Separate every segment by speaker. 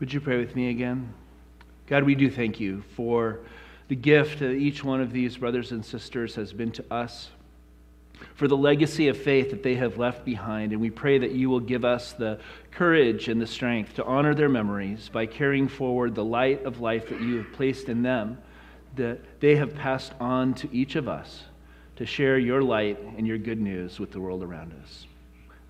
Speaker 1: Would you pray with me again? God, we do thank you for the gift that each one of these brothers and sisters has been to us, for the legacy of faith that they have left behind. And we pray that you will give us the courage and the strength to honor their memories by carrying forward the light of life that you have placed in them, that they have passed on to each of us to share your light and your good news with the world around us.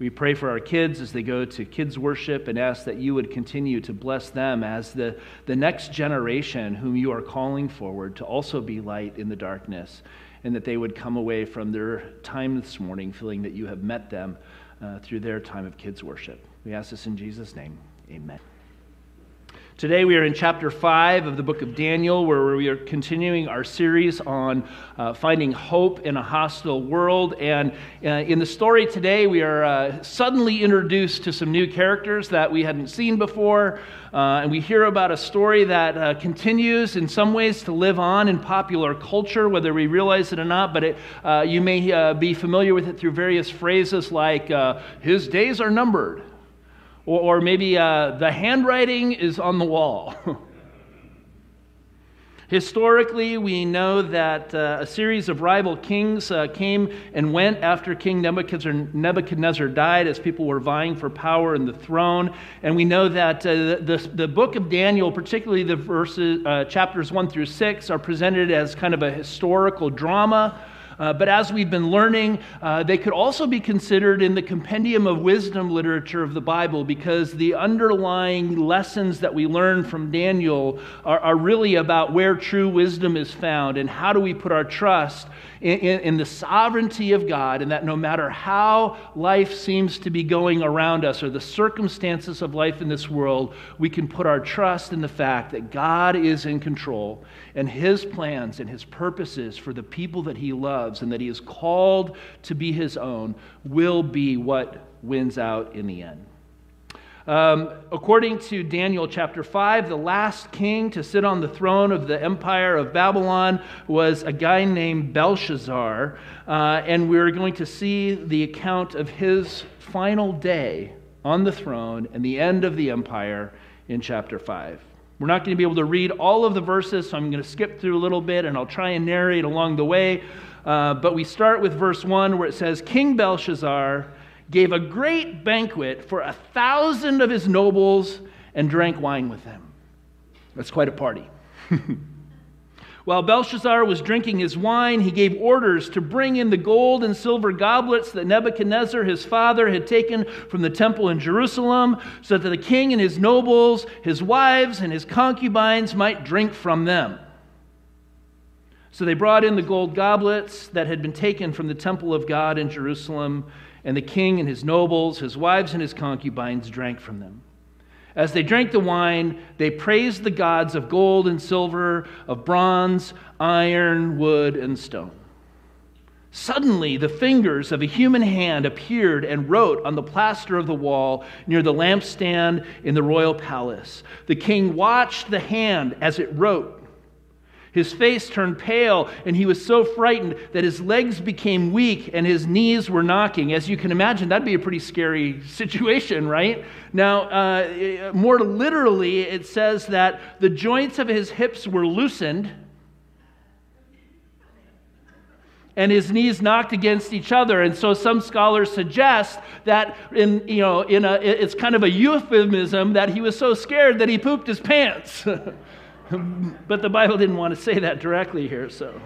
Speaker 1: We pray for our kids as they go to kids' worship and ask that you would continue to bless them as the, the next generation whom you are calling forward to also be light in the darkness, and that they would come away from their time this morning feeling that you have met them uh, through their time of kids' worship. We ask this in Jesus' name. Amen. Today we are in chapter 5 of the book of Daniel, where we are continuing our series on uh, finding hope in a hostile world. And uh, in the story today, we are uh, suddenly introduced to some new characters that we hadn't seen before. Uh, and we hear about a story that uh, continues in some ways to live on in popular culture, whether we realize it or not. But it, uh, you may be familiar with it through various phrases like, his days are numbered or, or maybe uh, the handwriting is on the wall. Historically, we know that uh, a series of rival kings uh, came and went after King Nebuchadnezzar, Nebuchadnezzar, died as people were vying for power and the throne. And we know that uh, the, the book of Daniel, particularly the verses, uh, chapters 1 through 6, are presented as kind of a historical drama uh, but as we've been learning, uh, they could also be considered in the compendium of wisdom literature of the Bible because the underlying lessons that we learn from Daniel are, are really about where true wisdom is found and how do we put our trust in, in, in, the sovereignty of God, and that no matter how life seems to be going around us or the circumstances of life in this world, we can put our trust in the fact that God is in control and His plans and His purposes for the people that He loves and that He has called to be His own will be what wins out in the end. Um, according to Daniel chapter 5, the last king to sit on the throne of the empire of Babylon was a guy named Belshazzar. Uh, and we're going to see the account of his final day on the throne and the end of the empire in chapter 5. We're not going to be able to read all of the verses, so I'm going to skip through a little bit and I'll try and narrate along the way. Uh, but we start with verse 1 where it says King Belshazzar gave a great banquet for a thousand of his nobles and drank wine with them. That's quite a party. While Belshazzar was drinking his wine, he gave orders to bring in the gold and silver goblets that Nebuchadnezzar, his father, had taken from the temple in Jerusalem, so that the king and his nobles, his wives, and his concubines might drink from them. So they brought in the gold goblets that had been taken from the temple of God in Jerusalem and the king and his nobles, his wives and his concubines drank from them. As they drank the wine, they praised the gods of gold and silver, of bronze, iron, wood, and stone. Suddenly, the fingers of a human hand appeared and wrote on the plaster of the wall near the lampstand in the royal palace. The king watched the hand as it wrote his face turned pale, and he was so frightened that his legs became weak and his knees were knocking. As you can imagine, that'd be a pretty scary situation, right? Now, uh, more literally, it says that the joints of his hips were loosened and his knees knocked against each other. And so some scholars suggest that in, you know, in a, it's kind of a euphemism that he was so scared that he pooped his pants. but the Bible didn't want to say that directly here, so.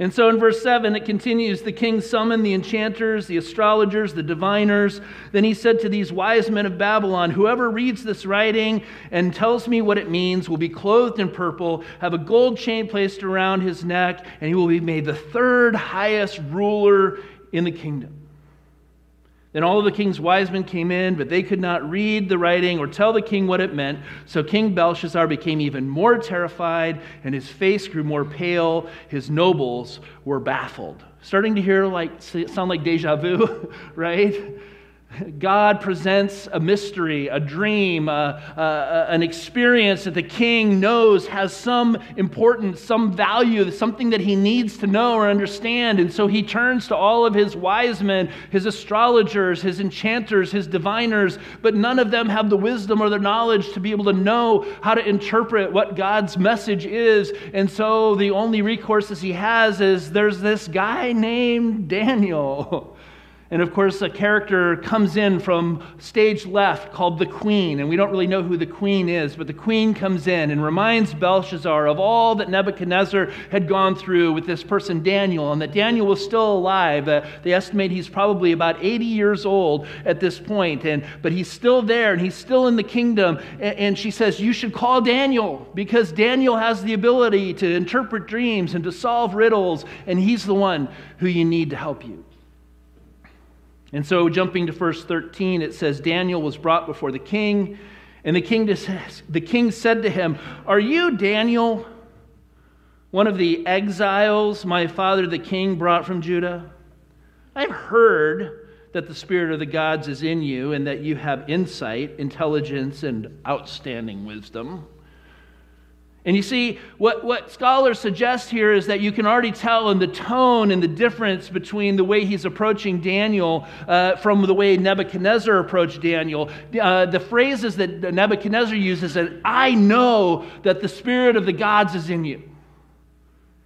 Speaker 1: And so in verse 7, it continues The king summoned the enchanters, the astrologers, the diviners. Then he said to these wise men of Babylon Whoever reads this writing and tells me what it means will be clothed in purple, have a gold chain placed around his neck, and he will be made the third highest ruler in the kingdom. Then all of the king's wise men came in, but they could not read the writing or tell the king what it meant. So King Belshazzar became even more terrified, and his face grew more pale. His nobles were baffled. Starting to hear like sound like deja vu, right? God presents a mystery, a dream, an experience that the king knows has some importance, some value, something that he needs to know or understand. And so he turns to all of his wise men, his astrologers, his enchanters, his diviners, but none of them have the wisdom or the knowledge to be able to know how to interpret what God's message is. And so the only recourse he has is there's this guy named Daniel. And of course, a character comes in from stage left called the queen. And we don't really know who the queen is, but the queen comes in and reminds Belshazzar of all that Nebuchadnezzar had gone through with this person, Daniel, and that Daniel was still alive. Uh, they estimate he's probably about 80 years old at this point, and, but he's still there and he's still in the kingdom. And, and she says, You should call Daniel because Daniel has the ability to interpret dreams and to solve riddles, and he's the one who you need to help you. And so, jumping to verse 13, it says Daniel was brought before the king, and the king, the king said to him, Are you Daniel, one of the exiles my father the king brought from Judah? I've heard that the spirit of the gods is in you, and that you have insight, intelligence, and outstanding wisdom. And you see, what, what scholars suggest here is that you can already tell in the tone and the difference between the way he's approaching Daniel uh, from the way Nebuchadnezzar approached Daniel. Uh, the phrases that Nebuchadnezzar uses that I know that the spirit of the gods is in you.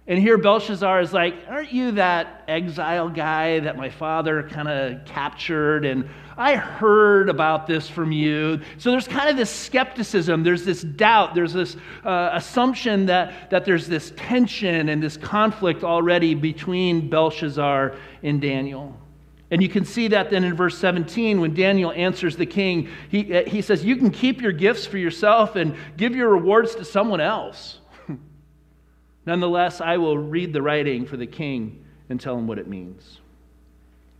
Speaker 1: And here Belshazzar is like, Aren't you that exile guy that my father kind of captured? And I heard about this from you. So there's kind of this skepticism, there's this doubt, there's this uh, assumption that, that there's this tension and this conflict already between Belshazzar and Daniel. And you can see that then in verse 17 when Daniel answers the king. He, uh, he says, You can keep your gifts for yourself and give your rewards to someone else. Nonetheless, I will read the writing for the king and tell him what it means.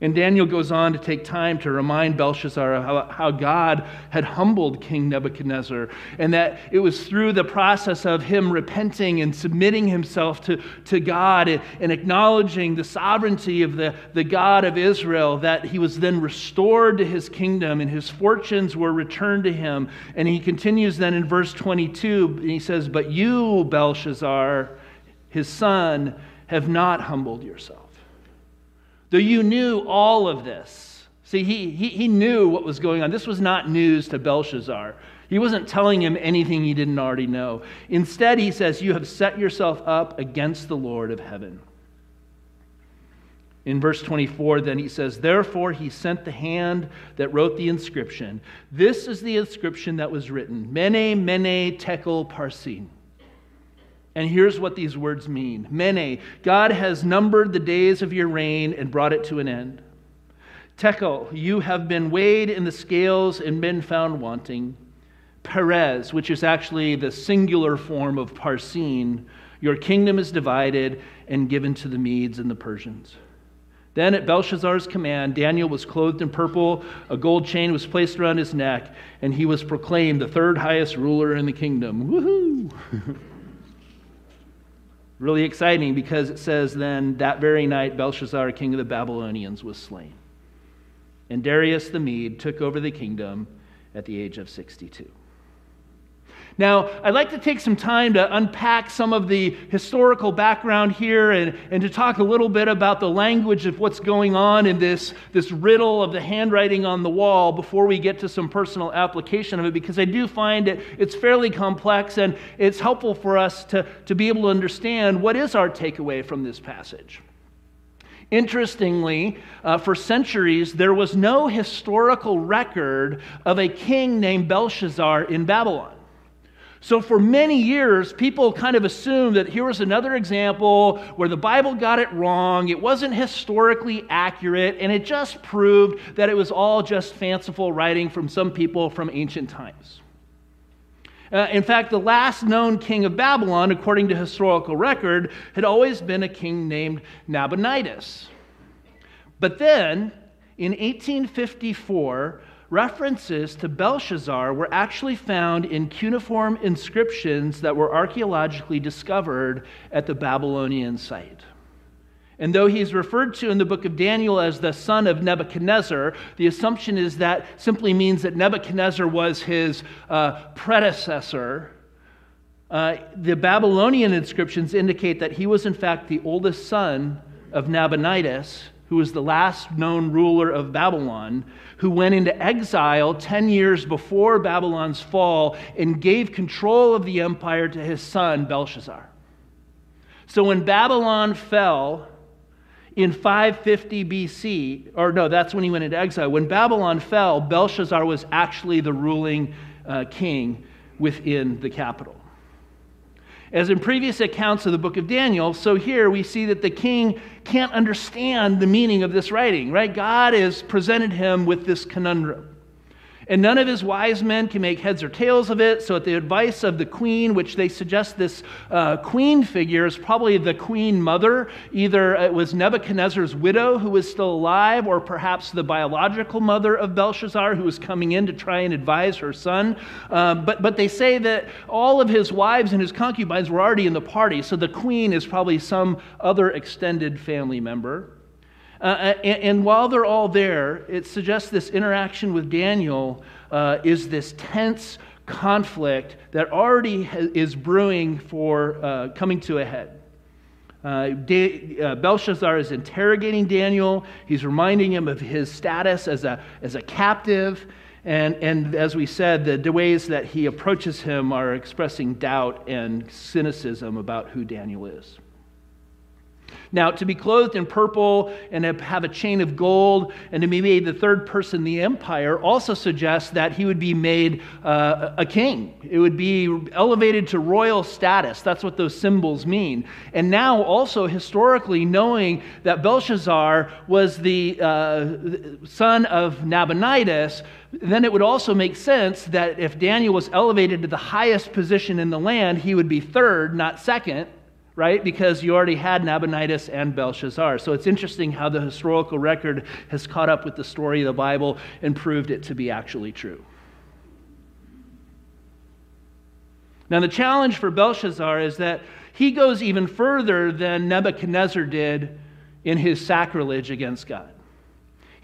Speaker 1: And Daniel goes on to take time to remind Belshazzar how, how, God had humbled King Nebuchadnezzar, and that it was through the process of him repenting and submitting himself to, to God and, and acknowledging the sovereignty of the, the God of Israel that he was then restored to his kingdom and his fortunes were returned to him. And he continues then in verse 22, and he says, But you, Belshazzar, his son, have not humbled yourself. Though you knew all of this. See, he, he, he knew what was going on. This was not news to Belshazzar. He wasn't telling him anything he didn't already know. Instead, he says, You have set yourself up against the Lord of heaven. In verse 24, then he says, Therefore he sent the hand that wrote the inscription. This is the inscription that was written Mene, Mene, Tekel, Parsin. And here's what these words mean Mene, God has numbered the days of your reign and brought it to an end. Tekel, you have been weighed in the scales and been found wanting. Peres, which is actually the singular form of Parsin, your kingdom is divided and given to the Medes and the Persians. Then, at Belshazzar's command, Daniel was clothed in purple, a gold chain was placed around his neck, and he was proclaimed the third highest ruler in the kingdom. Woohoo! Really exciting because it says then that very night Belshazzar, king of the Babylonians, was slain. And Darius the Mede took over the kingdom at the age of 62. Now, I'd like to take some time to unpack some of the historical background here and, and to talk a little bit about the language of what's going on in this, this riddle of the handwriting on the wall before we get to some personal application of it, because I do find it, it's fairly complex and it's helpful for us to, to be able to understand what is our takeaway from this passage. Interestingly, uh, for centuries, there was no historical record of a king named Belshazzar in Babylon. So, for many years, people kind of assumed that here was another example where the Bible got it wrong. It wasn't historically accurate, and it just proved that it was all just fanciful writing from some people from ancient times. Uh, in fact, the last known king of Babylon, according to historical record, had always been a king named Nabonidus. But then, in 1854, references to Belshazzar were actually found in cuneiform inscriptions that were archaeologically discovered at the Babylonian site. And though he's referred to in the book of Daniel as the son of Nebuchadnezzar, the assumption is that simply means that Nebuchadnezzar was his uh, predecessor. Uh, the Babylonian inscriptions indicate that he was, in fact, the oldest son of Nabonidus, who was the last known ruler of Babylon, who went into exile 10 years before Babylon's fall and gave control of the empire to his son, Belshazzar. So when Babylon fell, in 550 BC, or no, that's when he went into exile. When Babylon fell, Belshazzar was actually the ruling uh, king within the capital. As in previous accounts of the book of Daniel, so here we see that the king can't understand the meaning of this writing, right? God has presented him with this conundrum. And none of his wise men can make heads or tails of it. So, at the advice of the queen, which they suggest this uh, queen figure is probably the queen mother, either it was Nebuchadnezzar's widow who was still alive, or perhaps the biological mother of Belshazzar who was coming in to try and advise her son. Um, but, but they say that all of his wives and his concubines were already in the party. So, the queen is probably some other extended family member. Uh, uh, and, and, while they're all there, it suggests this interaction with Daniel uh, is this tense conflict that already ha- is brewing for uh, coming to a head. Uh, da- Belshazzar is interrogating Daniel. He's reminding him of his status as a, as a captive. And, and as we said, the, the ways that he approaches him are expressing doubt and cynicism about who Daniel is. Now, to be clothed in purple and have a chain of gold and to be made the third person in the empire also suggests that he would be made uh, a king. It would be elevated to royal status. That's what those symbols mean. And now, also historically, knowing that Belshazzar was the uh, son of Nabonidus, then it would also make sense that if Daniel was elevated to the highest position in the land, he would be third, not second right? Because you already had Nabonidus and Belshazzar. So it's interesting how the historical record has caught up with the story of the Bible and proved it to be actually true. Now, the challenge for Belshazzar is that he goes even further than Nebuchadnezzar did in his sacrilege against God.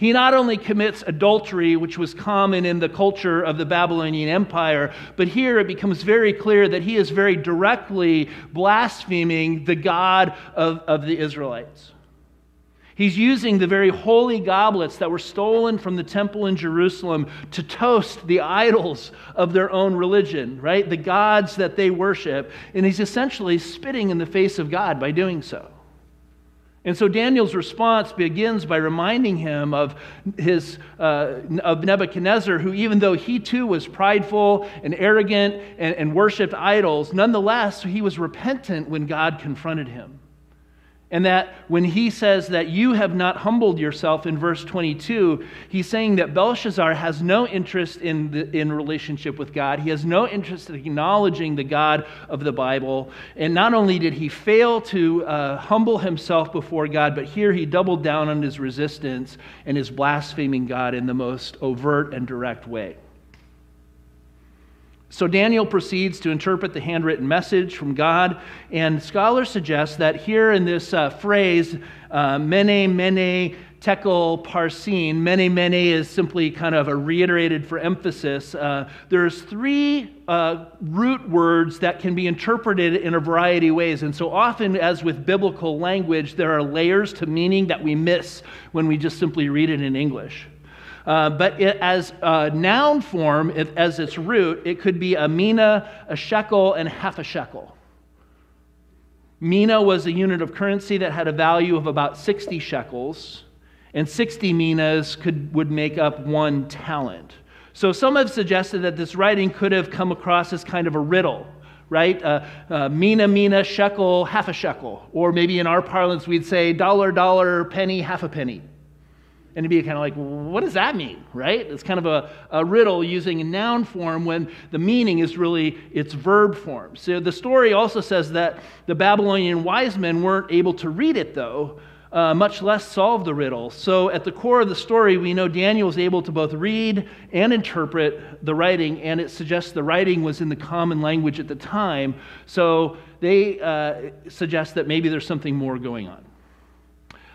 Speaker 1: He not only commits adultery, which was common in the culture of the Babylonian Empire, but here it becomes very clear that he is very directly blaspheming the God of, of the Israelites. He's using the very holy goblets that were stolen from the temple in Jerusalem to toast the idols of their own religion, right? The gods that they worship. And he's essentially spitting in the face of God by doing so. And so Daniel's response begins by reminding him of, his, uh, of Nebuchadnezzar, who, even though he too was prideful and arrogant and, and worshiped idols, nonetheless, he was repentant when God confronted him. And that when he says that you have not humbled yourself in verse 22, he's saying that Belshazzar has no interest in, the, in relationship with God. He has no interest in acknowledging the God of the Bible. And not only did he fail to uh, humble himself before God, but here he doubled down on his resistance and is blaspheming God in the most overt and direct way. So Daniel proceeds to interpret the handwritten message from God, and scholars suggest that here in this uh, phrase, uh, mene, mene, tekel, parsin, mene, mene is simply kind of a reiterated for emphasis. Uh, there's three uh, root words that can be interpreted in a variety of ways. And so often, as with biblical language, there are layers to meaning that we miss when we just simply read it in English. Uh, but it, as a noun form, it, as its root, it could be a mina, a shekel, and half a shekel. Mina was a unit of currency that had a value of about 60 shekels, and 60 minas could, would make up one talent. So some have suggested that this writing could have come across as kind of a riddle, right? Uh, uh, mina, mina, shekel, half a shekel. Or maybe in our parlance, we'd say dollar, dollar, penny, half a penny. And to be kind of like, what does that mean, right? It's kind of a, a riddle using a noun form when the meaning is really its verb form. So the story also says that the Babylonian wise men weren't able to read it, though, uh, much less solve the riddle. So at the core of the story, we know Daniel was able to both read and interpret the writing, and it suggests the writing was in the common language at the time. So they uh, suggest that maybe there's something more going on.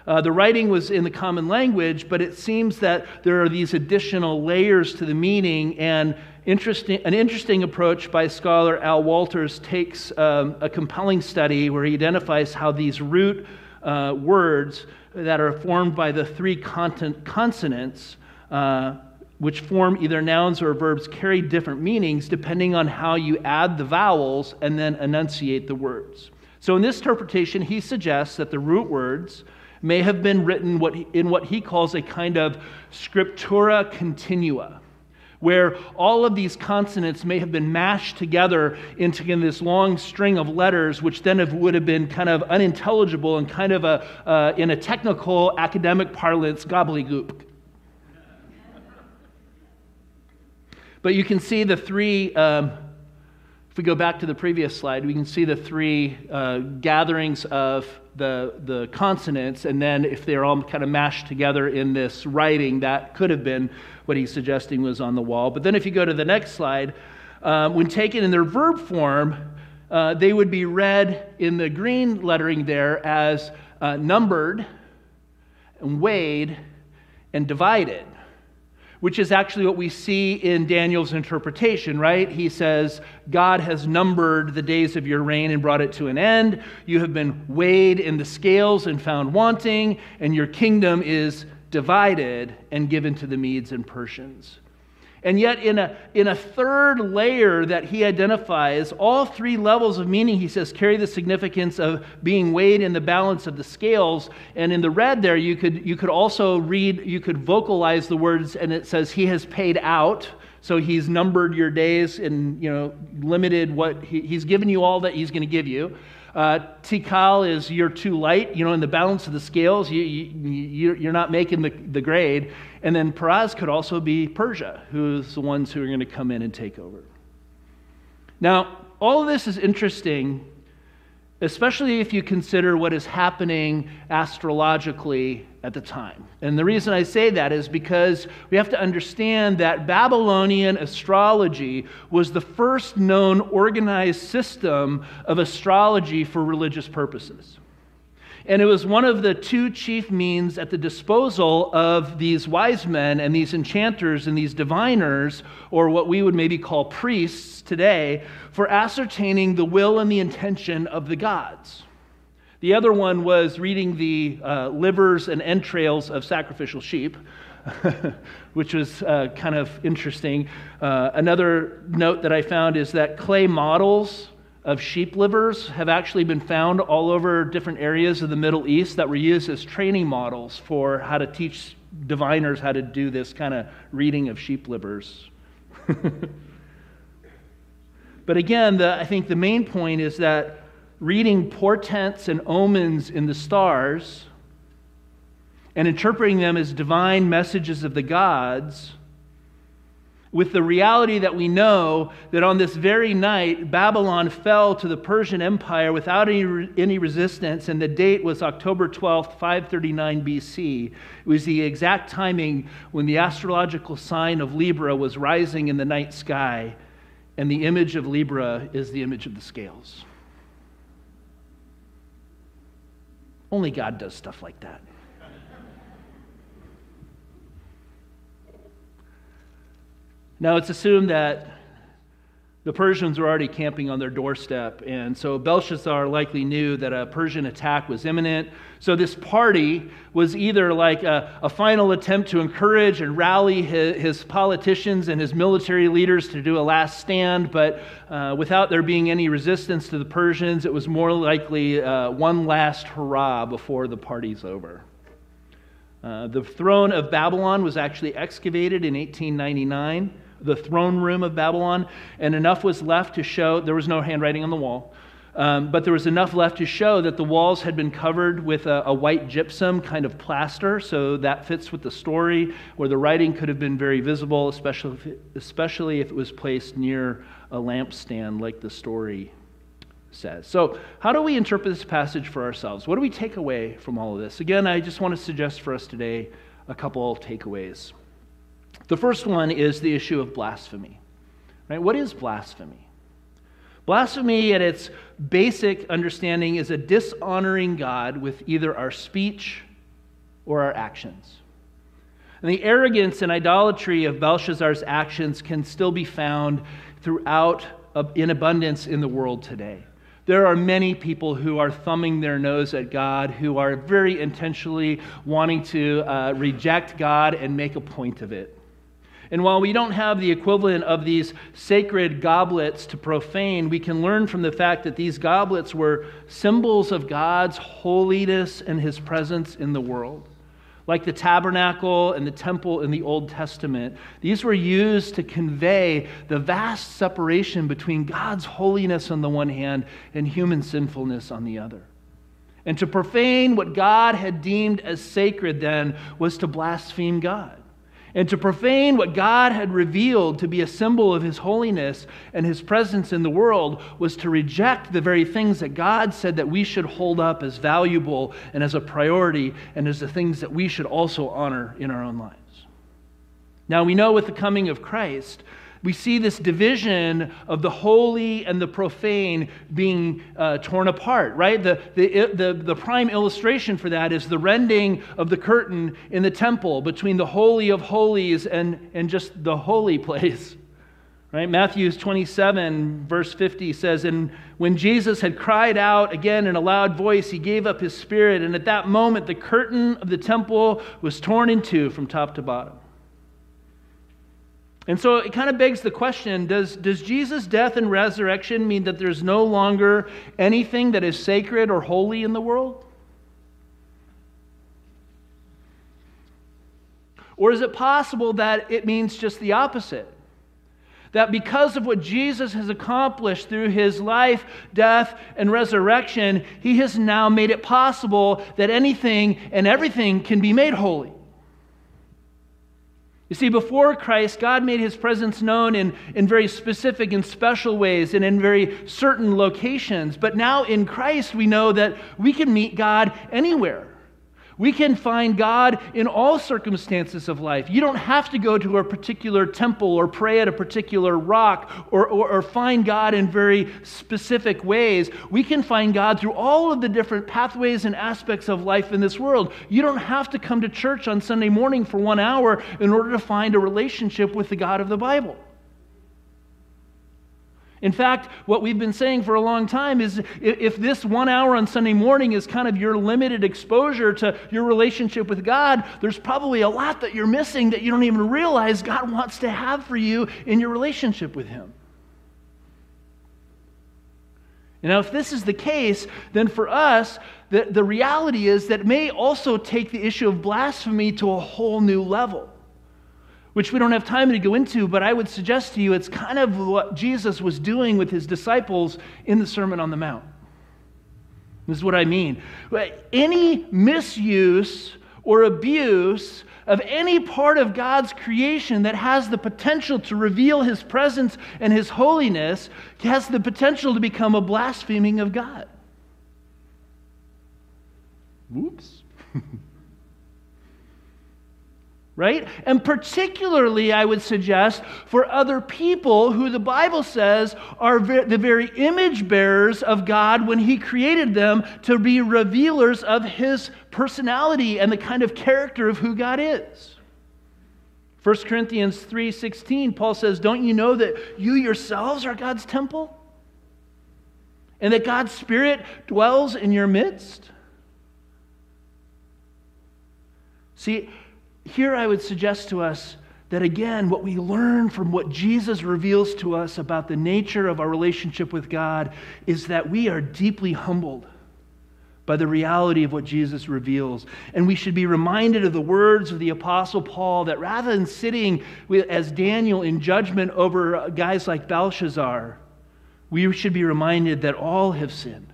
Speaker 1: Uh, the writing was in the common language, but it seems that there are these additional layers to the meaning. And interesting, an interesting approach by scholar Al Wolters takes um, a compelling study where he identifies how these root uh, words that are formed by the three consonants, uh, which form either nouns or verbs, carry different meanings depending on how you add the vowels and then enunciate the words. So, in this interpretation, he suggests that the root words may have been written what in what he calls a kind of scriptura continua, where all of these consonants may have been mashed together into this long string of letters, which then have, would have been kind of unintelligible and kind of a, uh, in a technical academic parlance, gobbledygook. But you can see the three. Um, if we go back to the previous slide, we can see the three uh, gatherings of the, the consonants, and then if they're all kind of mashed together in this writing, that could have been what he's suggesting was on the wall. But then if you go to the next slide, um, when taken in their verb form, uh, they would be read in the green lettering there as uh, numbered and weighed and divided which is actually what we see in Daniel's interpretation, right? He says, God has numbered the days of your reign and brought it to an end. You have been weighed in the scales and found wanting, and your kingdom is divided and given to the Medes and Persians. And yet, in a, in a third layer that he identifies, all three levels of meaning, he says, carry the significance of being weighed in the balance of the scales. And in the red there, you could, you could also read, you could vocalize the words, and it says, He has paid out. So he's numbered your days and you know limited what he, he's given you all that he's going to give you. Uh, tikal is you're too light, you know, in the balance of the scales, you, you, you're not making the, the grade. And then Peraz could also be Persia, who's the ones who are going to come in and take over. Now, all of this is interesting, especially if you consider what is happening astrologically at the time. And the reason I say that is because we have to understand that Babylonian astrology was the first known organized system of astrology for religious purposes. And it was one of the two chief means at the disposal of these wise men and these enchanters and these diviners, or what we would maybe call priests today, for ascertaining the will and the intention of the gods. The other one was reading the uh, livers and entrails of sacrificial sheep, which was uh, kind of interesting. Uh, another note that I found is that clay models of sheep livers have actually been found all over different areas of the Middle East that were used as training models for how to teach diviners how to do this kind of reading of sheep livers. but again, the, I think the main point is that reading portents and omens in the stars and interpreting them as divine messages of the gods, with the reality that we know that on this very night, Babylon fell to the Persian Empire without any, any resistance, and the date was October 12th, 539 BC. It was the exact timing when the astrological sign of Libra was rising in the night sky, and the image of Libra is the image of the scales. Only God does stuff like that. Now, it's assumed that the Persians were already camping on their doorstep, and so Belshazzar likely knew that a Persian attack was imminent. So, this party was either like a, a final attempt to encourage and rally his, his, politicians and his military leaders to do a last stand, but uh, without there being any resistance to the Persians, it was more likely uh, one last hurrah before the party's over. Uh, the throne of Babylon was actually excavated in 1899 the throne room of Babylon, and enough was left to show there was no handwriting on the wall. Um, but there was enough left to show that the walls had been covered with a, a, white gypsum kind of plaster, so that fits with the story, where the writing could have been very visible, especially if it, especially if it was placed near a lampstand, like the story says. So, how do we interpret this passage for ourselves? What do we take away from all of this? Again, I just want to suggest for us today a couple takeaways. The first one is the issue of blasphemy. Right? What is blasphemy? Blasphemy, at its basic understanding, is a dishonoring God with either our speech or our actions. And the arrogance and idolatry of Belshazzar's actions can still be found throughout in abundance in the world today. There are many people who are thumbing their nose at God, who are very intentionally wanting to uh, reject God and make a point of it. And while we don't have the equivalent of these sacred goblets to profane, we can learn from the fact that these goblets were symbols of God's holiness and his presence in the world. Like the tabernacle and the temple in the Old Testament, these were used to convey the vast separation between God's holiness on the one hand and human sinfulness on the other. And to profane what God had deemed as sacred then was to blaspheme God and to profane what God had revealed to be a symbol of his holiness and his presence in the world was to reject the very things that God said that we should hold up as valuable and as a priority and as the things that we should also honor in our own lives. Now, we know with the coming of Christ, we see this division of the holy and the profane being uh, torn apart, right? The, the, the, the prime illustration for that is the rending of the curtain in the temple between the Holy of Holies and, and just the holy place. Right? Matthew 27, verse 50 says, And when Jesus had cried out again in a loud voice, he gave up his spirit. And at that moment, the curtain of the temple was torn in two from top to bottom. And so it kind of begs the question does, does Jesus' death and resurrection mean that there's no longer anything that is sacred or holy in the world? Or is it possible that it means just the opposite? That because of what Jesus has accomplished through his life, death, and resurrection, he has now made it possible that anything and everything can be made holy. You see, before Christ, God made his presence known in, in very specific and special ways and in very certain locations. But now in Christ, we know that we can meet God anywhere. We can find God in all circumstances of life. You don't have to go to a particular temple or pray at a particular rock or, or, or, find God in very specific ways. We can find God through all of the different pathways and aspects of life in this world. You don't have to come to church on Sunday morning for one hour in order to find a relationship with the God of the Bible. In fact, what we've been saying for a long time is if this one hour on Sunday morning is kind of your limited exposure to your relationship with God, there's probably a lot that you're missing that you don't even realize God wants to have for you in your relationship with Him. Now, if this is the case, then for us, the, the reality is that may also take the issue of blasphemy to a whole new level which we don't have time to go into, but I would suggest to you it's kind of what Jesus was doing with his disciples in the Sermon on the Mount. This is what I mean. Any misuse or abuse of any part of God's creation that has the potential to reveal his presence and his holiness has the potential to become a blaspheming of God. Whoops. right? And particularly, I would suggest, for other people who the Bible says are the very image bearers of God when He created them to be revealers of His personality and the kind of character of who God is. 1 Corinthians 3:16 Paul says, "Don't you know that you yourselves are God's temple? And that God's spirit dwells in your midst?" See, here I would suggest to us that again, what we learn from what Jesus reveals to us about the nature of our relationship with God is that we are deeply humbled by the reality of what Jesus reveals. And we should be reminded of the words of the Apostle Paul that rather than sitting as Daniel in judgment over uh, guys like Belshazzar, we should be reminded that all have sinned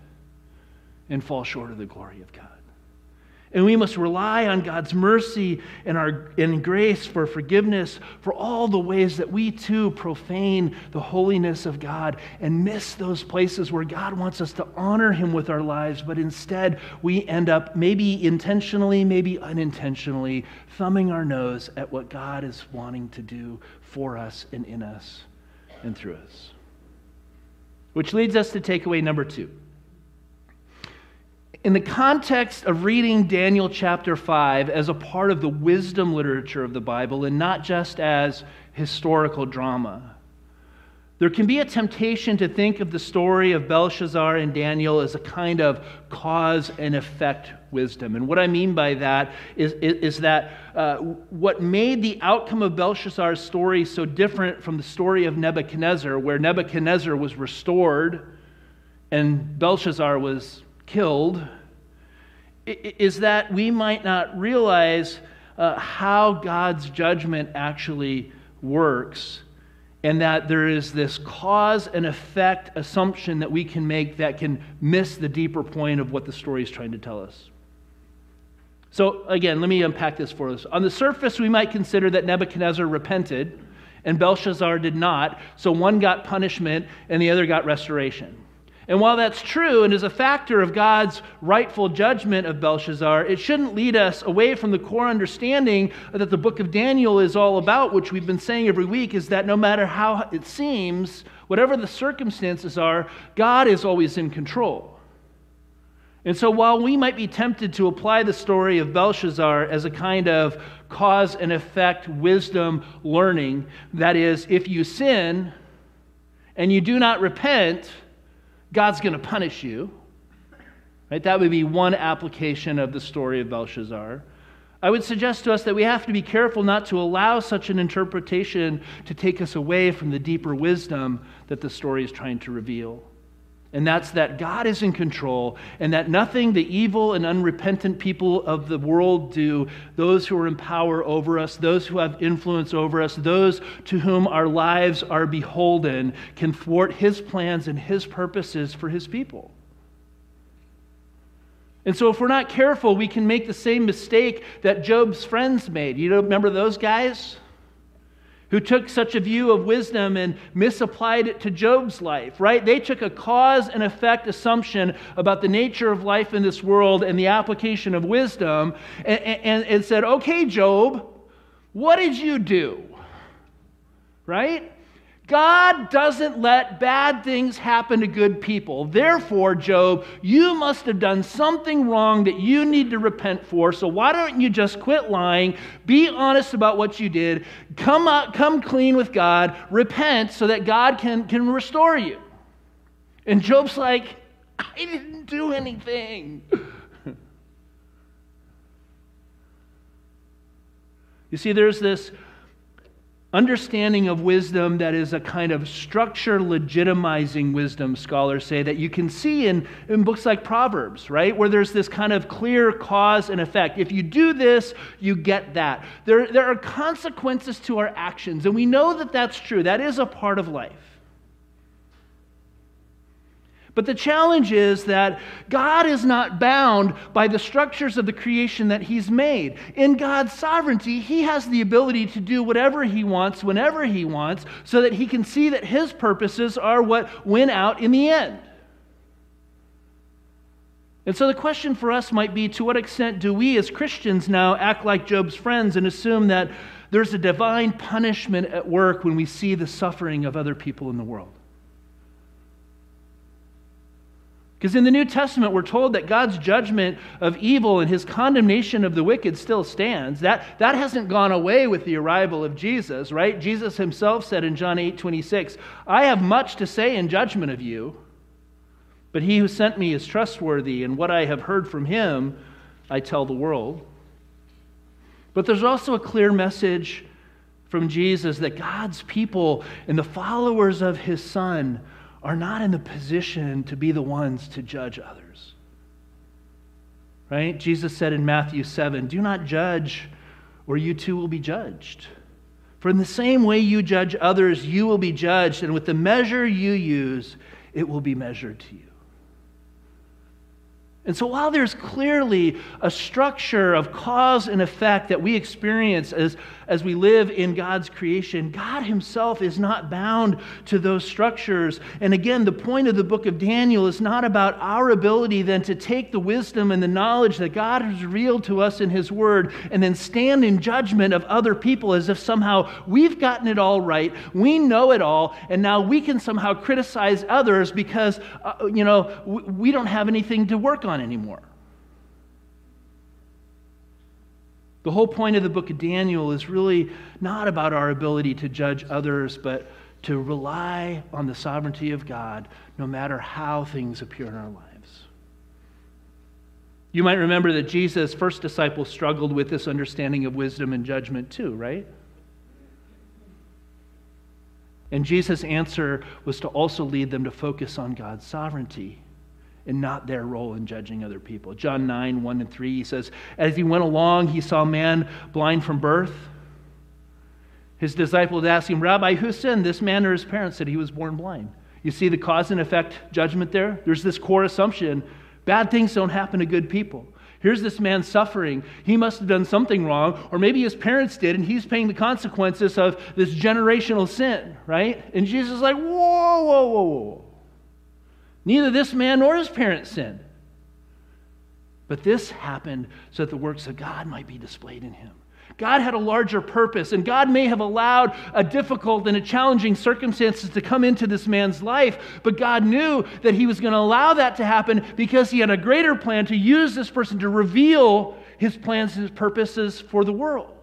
Speaker 1: and fall short of the glory of God. And we must rely on God's mercy and, our, and grace for forgiveness for all the ways that we too profane the holiness of God and miss those places where God wants us to honor Him with our lives, but instead we end up, maybe intentionally, maybe unintentionally, thumbing our nose at what God is wanting to do for us and in us and through us. Which leads us to takeaway number two in the context of reading Daniel chapter 5 as a part of the wisdom literature of the Bible and not just as historical drama. There can be a temptation to think of the story of Belshazzar and Daniel as a kind of cause and effect wisdom. And what I mean by that is, is, is that uh, what made the outcome of Belshazzar's story so different from the story of Nebuchadnezzar, where Nebuchadnezzar was restored and Belshazzar was killed, is that we might not realize uh, how God's judgment actually works and that there is this cause and effect assumption that we can make that can miss the deeper point of what the story is trying to tell us. So, again, let me unpack this for us. On the surface, we might consider that Nebuchadnezzar repented and Belshazzar did not, so one got punishment and the other got restoration. And while that's true and is a factor of God's rightful judgment of Belshazzar, it shouldn't lead us away from the core understanding that the book of Daniel is all about, which we've been saying every week, is that no matter how it seems, whatever the circumstances are, God is always in control. And so while we might be tempted to apply the story of Belshazzar as a kind of cause and effect wisdom learning, that is, if you sin and you do not repent, God's going to punish you. Right? That would be one application of the story of Belshazzar. I would suggest to us that we have to be careful not to allow such an interpretation to take us away from the deeper wisdom that the story is trying to reveal. And that's that God is in control, and that nothing the evil and unrepentant people of the world do, those who are in power over us, those who have influence over us, those to whom our lives are beholden, can thwart his plans and his purposes for his people. And so, if we're not careful, we can make the same mistake that Job's friends made. You know, remember those guys? Who took such a view of wisdom and misapplied it to Job's life, right? They took a cause and effect assumption about the nature of life in this world and the application of wisdom and, and, and said, okay, Job, what did you do? Right? God doesn't let bad things happen to good people. Therefore, Job, you must have done something wrong that you need to repent for. So why don't you just quit lying, be honest about what you did, come up, come clean with God, repent so that God can, can restore you. And Job's like, I didn't do anything. you see, there's this understanding of wisdom that is a kind of structure legitimizing wisdom, scholars say, that you can see in, in books like Proverbs, right? Where there's this kind of clear cause and effect. If you do this, you get that. There, there are consequences to our actions, and we know that that's true. That is a part of life. But the challenge is that God is not bound by the structures of the creation that He's made. In God's sovereignty, He has the ability to do whatever He wants, whenever He wants, so that He can see that His purposes are what win out in the end. And so the question for us might be to what extent do we as Christians now act like Job's friends and assume that there's a divine punishment at work when we see the suffering of other people in the world? Because in the New Testament, we're told that God's judgment of evil and his condemnation of the wicked still stands. That, that hasn't gone away with the arrival of Jesus, right? Jesus himself said in John 8 26, I have much to say in judgment of you, but he who sent me is trustworthy, and what I have heard from him, I tell the world. But there's also a clear message from Jesus that God's people and the followers of his Son are not in the position to be the ones to judge others. Right? Jesus said in Matthew 7 Do not judge, or you too will be judged. For in the same way you judge others, you will be judged, and with the measure you use, it will be measured to you. And so, while there's clearly a structure of cause and effect that we experience as, as we live in God's creation, God Himself is not bound to those structures. And again, the point of the book of Daniel is not about our ability then to take the wisdom and the knowledge that God has revealed to us in His Word and then stand in judgment of other people as if somehow we've gotten it all right, we know it all, and now we can somehow criticize others because, uh, you know, we don't have anything to work on on anymore. The whole point of the book of Daniel is really not about our ability to judge others, but to rely on the sovereignty of God no matter how things appear in our lives. You might remember that Jesus' first disciples struggled with this understanding of wisdom and judgment too, right? And Jesus' answer was to also lead them to focus on God's sovereignty and not their role in judging other people. John 9, 1 and 3, he says, As he went along, he saw a man blind from birth. His disciples asked him, Rabbi, who sinned, this man or his parents, that he was born blind? You see the cause and effect judgment there? There's this core assumption bad things don't happen to good people. Here's this man suffering. He must have done something wrong, or maybe his parents did, and he's paying the consequences of this generational sin, right? And Jesus is like, whoa, whoa, whoa, whoa. Neither this man nor his parents sinned. But this happened so that the works of God might be displayed in him. God had a larger purpose, and God may have allowed a difficult and a challenging circumstances to come into this man's life, but God knew that he was going to allow that to happen because he had a greater plan to use this person to reveal his plans and his purposes for the world.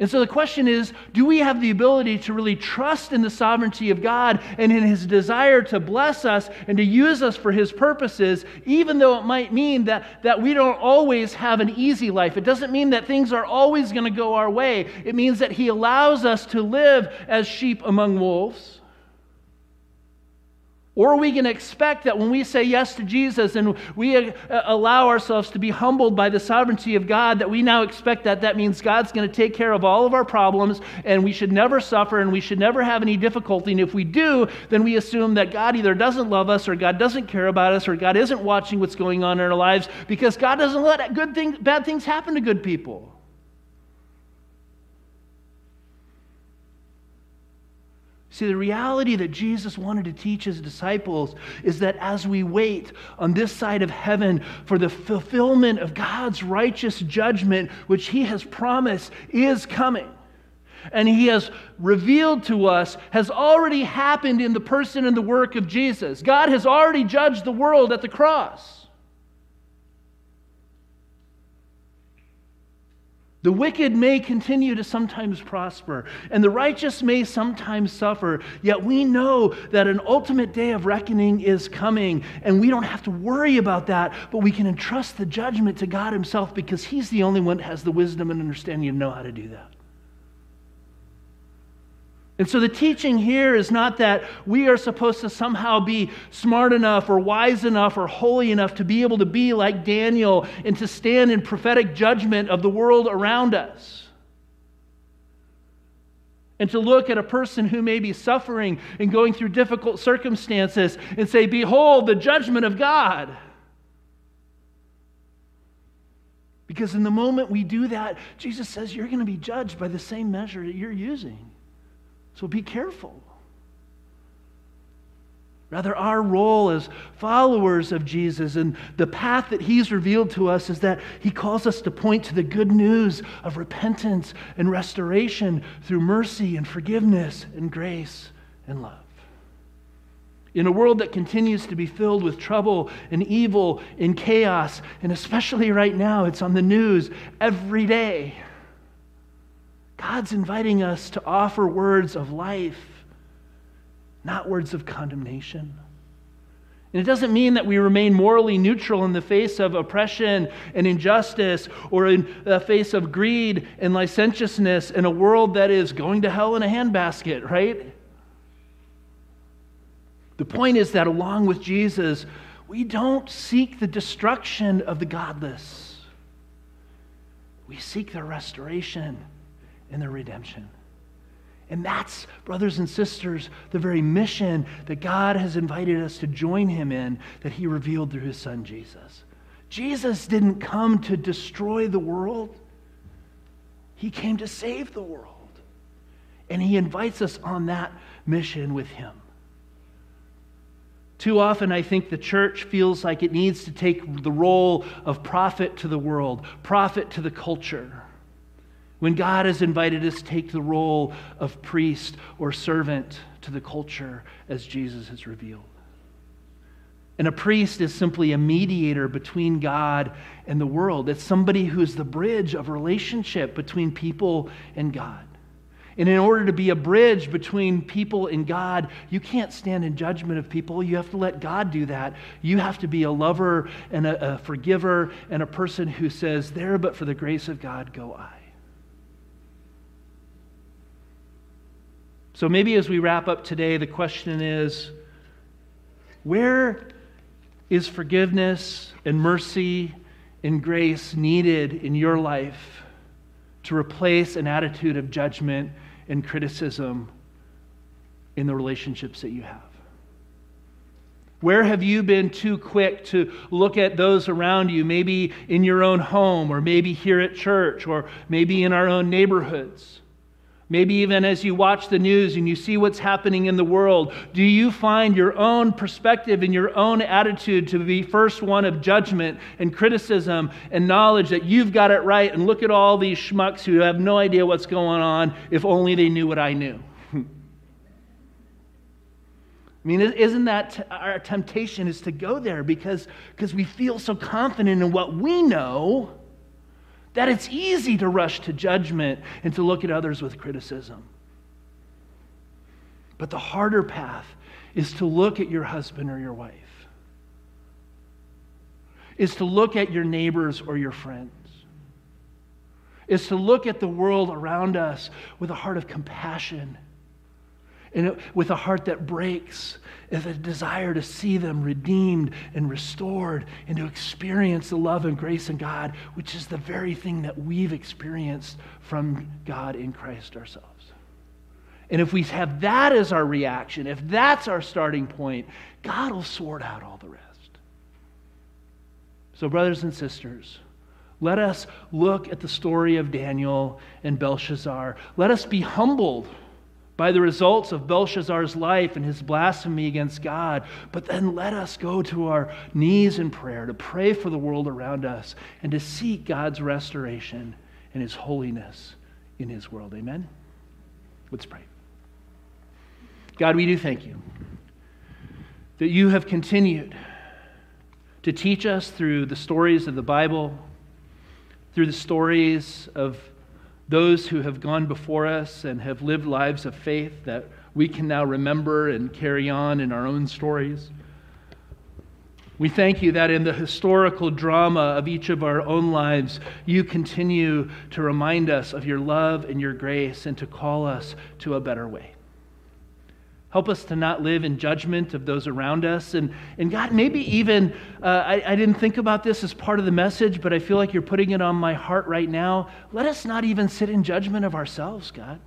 Speaker 1: And so the question is do we have the ability to really trust in the sovereignty of God and in his desire to bless us and to use us for his purposes, even though it might mean that, that we don't always have an easy life? It doesn't mean that things are always going to go our way. It means that he allows us to live as sheep among wolves. Or we can expect that when we say yes to Jesus and we uh, allow ourselves to be humbled by the sovereignty of God, that we now expect that that means God's going to take care of all of our problems and we should never suffer and we should never have any difficulty? And if we do, then we assume that God either doesn't love us or God doesn't care about us or God isn't watching what's going on in our lives because God doesn't let good things, bad things happen to good people. See, the reality that Jesus wanted to teach his disciples is that as we wait on this side of heaven for the fulfillment of God's righteous judgment, which he has promised is coming, and he has revealed to us, has already happened in the person and the work of Jesus. God has already judged the world at the cross. The wicked may continue to sometimes prosper, and the righteous may sometimes suffer, yet we know that an ultimate day of reckoning is coming, and we don't have to worry about that, but we can entrust the judgment to God Himself because He's the only one that has the wisdom and understanding to know how to do that. And so the teaching here is not that we are supposed to somehow be smart enough or wise enough or holy enough to be able to be like Daniel and to stand in prophetic judgment of the world around us. And to look at a person who may be suffering and going through difficult circumstances and say, Behold, the judgment of God. Because in the moment we do that, Jesus says you're going to be judged by the same measure that you're using. So be careful. Rather, our role as followers of Jesus and the path that He's revealed to us is that He calls us to point to the good news of repentance and restoration through mercy and forgiveness and grace and love. In a world that continues to be filled with trouble and evil and chaos, and especially right now, it's on the news every day. God's inviting us to offer words of life, not words of condemnation. And it doesn't mean that we remain morally neutral in the face of oppression and injustice or in the face of greed and licentiousness in a world that is going to hell in a handbasket, right? The point is that along with Jesus, we don't seek the destruction of the godless, we seek their restoration and their redemption. And that's, brothers and sisters, the very mission that God has invited us to join him in that he revealed through his son Jesus. Jesus didn't come to destroy the world, he came to save the world. And he invites us on that mission with him. Too often, I think the church feels like it needs to take the role of prophet to the world, prophet to the culture when God has invited us to take the role of priest or servant to the culture as Jesus has revealed. And a priest is simply a mediator between God and the world. It's somebody who's the bridge of relationship between people and God. And in order to be a bridge between people and God, you can't stand in judgment of people. You have to let God do that. You have to be a lover and a, a forgiver and a person who says, There, but for the grace of God, go I. So maybe as we wrap up today, the question is where is forgiveness and mercy and grace needed in your life to replace an attitude of judgment and criticism in the relationships that you have? Where have you been too quick to look at those around you, maybe in your own home, or maybe here at church, or maybe in our own neighborhoods? Maybe even as you watch the news and you see what's happening in the world, do you find your own perspective and your own attitude to be first one of judgment and criticism and knowledge that you've got it right and look at all these schmucks who have no idea what's going on if only they knew what I knew? I mean, isn't that our temptation is to go there because, because we feel so confident in what we know that it's easy to rush to judgment and to look at others with criticism. But the harder path is to look at your husband or your wife, is to look at your neighbors or your friends, is to look at the world around us with a heart of compassion and with a heart that breaks is a desire to see them redeemed and restored and to experience the love and grace of God, which is the very thing that we've experienced from God in Christ ourselves. And if we have that as our reaction, if that's our starting point, God will sort out all the rest. So, brothers and sisters, let us look at the story of Daniel and Belshazzar. Let us be humbled by the results of Belshazzar's life and his blasphemy against God. But then let us go to our knees in prayer to pray for the world around us and to seek God's restoration and his holiness in his world. Amen? Let's pray. God, we do thank you that you have continued to teach us through the stories of the Bible, through the stories of those who have gone before us and have lived lives of faith that we can now remember and carry on in our own stories. We thank you that in the historical drama of each of our own lives, you continue to remind us of your love and your grace and to call us to a better way. Help us to not live in judgment of those around us. And, and God, maybe even, uh, I, I didn't think about this as part of the message, but I feel like you're putting it on my heart right now. Let us not even sit in judgment of ourselves, God.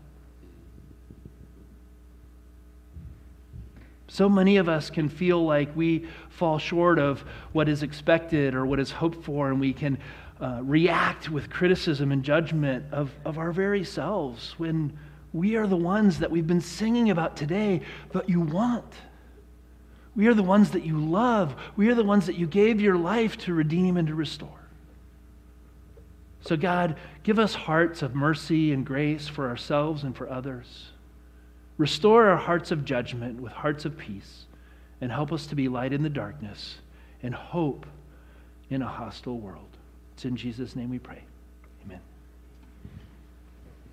Speaker 1: So many of us can feel like we fall short of what is expected or what is hoped for, and we can uh, react with criticism and judgment of, of our very selves when we are the ones that we've been singing about today that you want. We are the ones that you love. We are the ones that you gave your life to redeem and to restore. So, God, give us hearts of mercy and grace for ourselves and for others. Restore our hearts of judgment with hearts of peace, and help us to be light in the darkness and hope in a hostile world. It's in Jesus' name we pray.